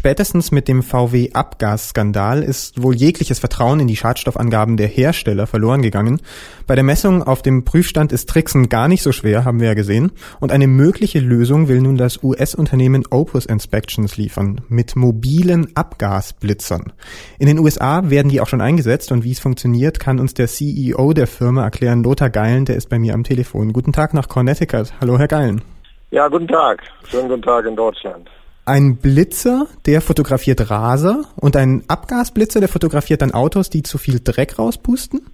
Spätestens mit dem VW-Abgasskandal ist wohl jegliches Vertrauen in die Schadstoffangaben der Hersteller verloren gegangen. Bei der Messung auf dem Prüfstand ist Tricksen gar nicht so schwer, haben wir ja gesehen. Und eine mögliche Lösung will nun das US-Unternehmen Opus Inspections liefern, mit mobilen Abgasblitzern. In den USA werden die auch schon eingesetzt und wie es funktioniert, kann uns der CEO der Firma erklären, Lothar Geilen, der ist bei mir am Telefon. Guten Tag nach Connecticut. Hallo, Herr Geilen. Ja, guten Tag. Schönen guten Tag in Deutschland. Ein Blitzer, der fotografiert Raser und ein Abgasblitzer, der fotografiert dann Autos, die zu viel Dreck rauspusten?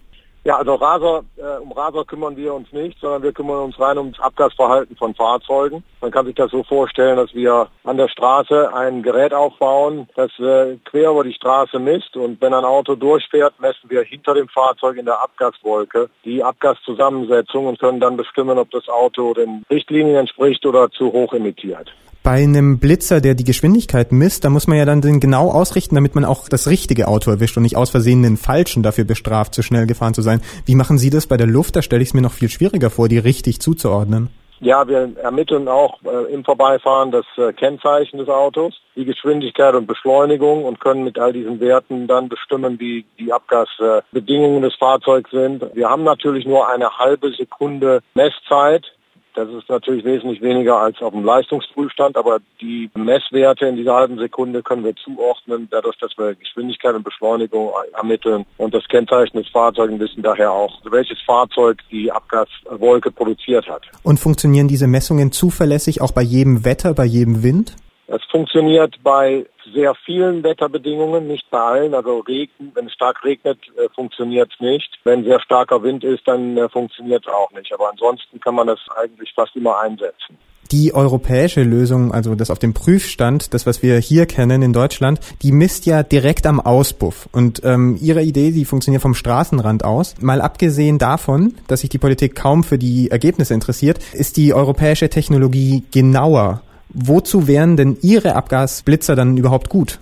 Ja, also Raser, äh, um Raser kümmern wir uns nicht, sondern wir kümmern uns rein ums Abgasverhalten von Fahrzeugen. Man kann sich das so vorstellen, dass wir an der Straße ein Gerät aufbauen, das äh, quer über die Straße misst und wenn ein Auto durchfährt, messen wir hinter dem Fahrzeug in der Abgaswolke die Abgaszusammensetzung und können dann bestimmen, ob das Auto den Richtlinien entspricht oder zu hoch emittiert. Bei einem Blitzer, der die Geschwindigkeit misst, da muss man ja dann den genau ausrichten, damit man auch das richtige Auto erwischt und nicht aus Versehen den falschen dafür bestraft, zu schnell gefahren zu sein. Wie machen Sie das bei der Luft? Da stelle ich es mir noch viel schwieriger vor, die richtig zuzuordnen. Ja, wir ermitteln auch äh, im Vorbeifahren das äh, Kennzeichen des Autos, die Geschwindigkeit und Beschleunigung und können mit all diesen Werten dann bestimmen, wie die Abgasbedingungen des Fahrzeugs sind. Wir haben natürlich nur eine halbe Sekunde Messzeit das ist natürlich wesentlich weniger als auf dem Leistungsprüfstand, aber die Messwerte in dieser halben Sekunde können wir zuordnen, dadurch, dass wir Geschwindigkeit und Beschleunigung ermitteln und das Kennzeichen des Fahrzeugs wissen daher auch, welches Fahrzeug die Abgaswolke produziert hat. Und funktionieren diese Messungen zuverlässig auch bei jedem Wetter, bei jedem Wind? Es funktioniert bei sehr vielen Wetterbedingungen, nicht bei allen. Also Regen, wenn es stark regnet, äh, funktioniert es nicht. Wenn sehr starker Wind ist, dann äh, funktioniert es auch nicht. Aber ansonsten kann man das eigentlich fast immer einsetzen. Die europäische Lösung, also das auf dem Prüfstand, das was wir hier kennen in Deutschland, die misst ja direkt am Auspuff. Und ähm, Ihre Idee, die funktioniert vom Straßenrand aus. Mal abgesehen davon, dass sich die Politik kaum für die Ergebnisse interessiert, ist die europäische Technologie genauer Wozu wären denn Ihre Abgasblitzer dann überhaupt gut?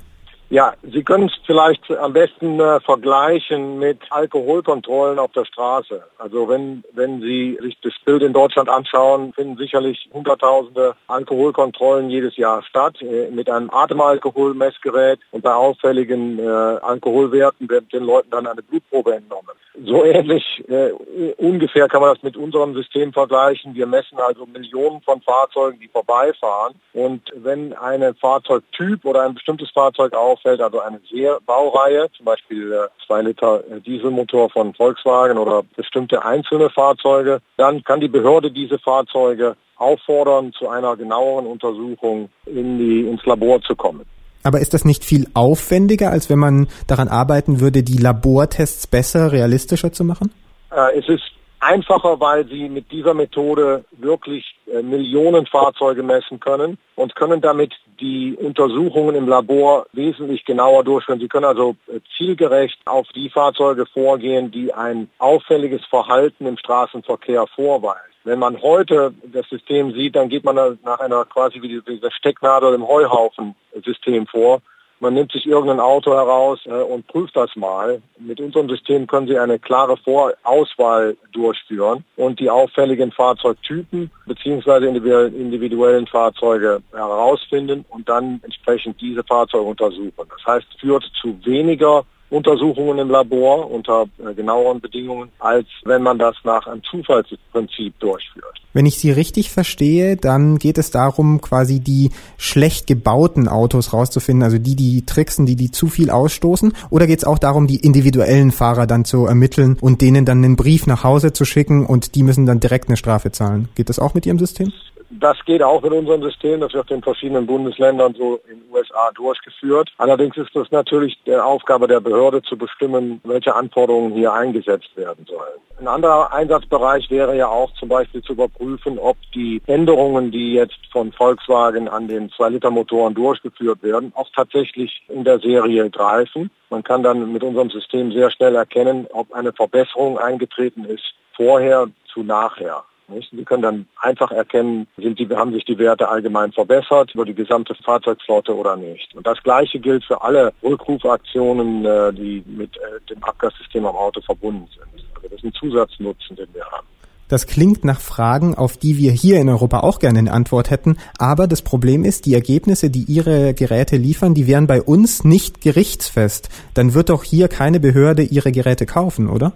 Ja, Sie können es vielleicht am besten äh, vergleichen mit Alkoholkontrollen auf der Straße. Also wenn, wenn Sie sich das Bild in Deutschland anschauen, finden sicherlich Hunderttausende Alkoholkontrollen jedes Jahr statt äh, mit einem Atemalkoholmessgerät und bei auffälligen äh, Alkoholwerten wird den Leuten dann eine Blutprobe entnommen. So ähnlich äh, ungefähr kann man das mit unserem System vergleichen. Wir messen also Millionen von Fahrzeugen, die vorbeifahren. Und wenn ein Fahrzeugtyp oder ein bestimmtes Fahrzeug auffällt, also eine sehr Baureihe, zum Beispiel äh, 2 Liter Dieselmotor von Volkswagen oder bestimmte einzelne Fahrzeuge, dann kann die Behörde diese Fahrzeuge auffordern, zu einer genaueren Untersuchung in die, ins Labor zu kommen. Aber ist das nicht viel aufwendiger, als wenn man daran arbeiten würde, die Labortests besser, realistischer zu machen? Äh, es ist einfacher, weil sie mit dieser Methode wirklich Millionen Fahrzeuge messen können und können damit die Untersuchungen im Labor wesentlich genauer durchführen. Sie können also äh, zielgerecht auf die Fahrzeuge vorgehen, die ein auffälliges Verhalten im Straßenverkehr vorweisen. Wenn man heute das System sieht, dann geht man nach einer quasi wie dieser Stecknadel im Heuhaufen-System vor. Man nimmt sich irgendein Auto heraus äh, und prüft das mal. Mit unserem System können Sie eine klare Vorauswahl durchführen und die auffälligen Fahrzeugtypen bzw. individuellen Fahrzeuge herausfinden und dann entsprechend diese Fahrzeuge untersuchen. Das heißt, führt zu weniger Untersuchungen im Labor unter äh, genaueren Bedingungen, als wenn man das nach einem Zufallsprinzip durchführt. Wenn ich Sie richtig verstehe, dann geht es darum, quasi die schlecht gebauten Autos rauszufinden, also die, die tricksen, die, die zu viel ausstoßen, oder geht es auch darum, die individuellen Fahrer dann zu ermitteln und denen dann einen Brief nach Hause zu schicken und die müssen dann direkt eine Strafe zahlen? Geht das auch mit Ihrem System? Das geht auch mit unserem System, das wird in verschiedenen Bundesländern so in den USA durchgeführt. Allerdings ist das natürlich die Aufgabe der Behörde zu bestimmen, welche Anforderungen hier eingesetzt werden sollen. Ein anderer Einsatzbereich wäre ja auch zum Beispiel zu überprüfen, ob die Änderungen, die jetzt von Volkswagen an den 2-Liter-Motoren durchgeführt werden, auch tatsächlich in der Serie greifen. Man kann dann mit unserem System sehr schnell erkennen, ob eine Verbesserung eingetreten ist, vorher zu nachher. Sie können dann einfach erkennen, sind die, haben sich die Werte allgemein verbessert über die gesamte Fahrzeugflotte oder nicht. Und das Gleiche gilt für alle Rückrufaktionen, äh, die mit äh, dem Abgassystem am Auto verbunden sind. Also das ist ein Zusatznutzen, den wir haben. Das klingt nach Fragen, auf die wir hier in Europa auch gerne eine Antwort hätten. Aber das Problem ist, die Ergebnisse, die Ihre Geräte liefern, die wären bei uns nicht gerichtsfest. Dann wird doch hier keine Behörde Ihre Geräte kaufen, oder?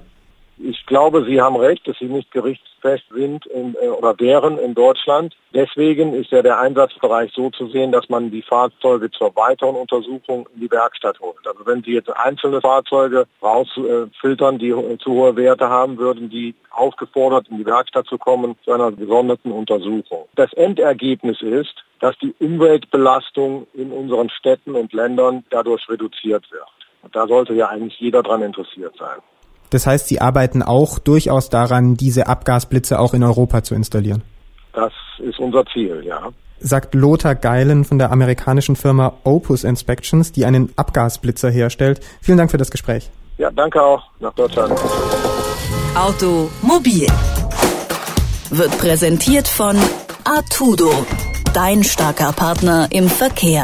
Ich glaube, Sie haben recht, dass sie nicht gerichtsfest sind in, äh, oder wären in Deutschland. Deswegen ist ja der Einsatzbereich so zu sehen, dass man die Fahrzeuge zur weiteren Untersuchung in die Werkstatt holt. Also wenn Sie jetzt einzelne Fahrzeuge rausfiltern, die zu hohe Werte haben, würden die aufgefordert, in die Werkstatt zu kommen zu einer gesonderten Untersuchung. Das Endergebnis ist, dass die Umweltbelastung in unseren Städten und Ländern dadurch reduziert wird. Und da sollte ja eigentlich jeder daran interessiert sein. Das heißt, Sie arbeiten auch durchaus daran, diese Abgasblitze auch in Europa zu installieren. Das ist unser Ziel, ja. Sagt Lothar Geilen von der amerikanischen Firma Opus Inspections, die einen Abgasblitzer herstellt. Vielen Dank für das Gespräch. Ja, danke auch nach Deutschland. Automobil wird präsentiert von Artudo, dein starker Partner im Verkehr.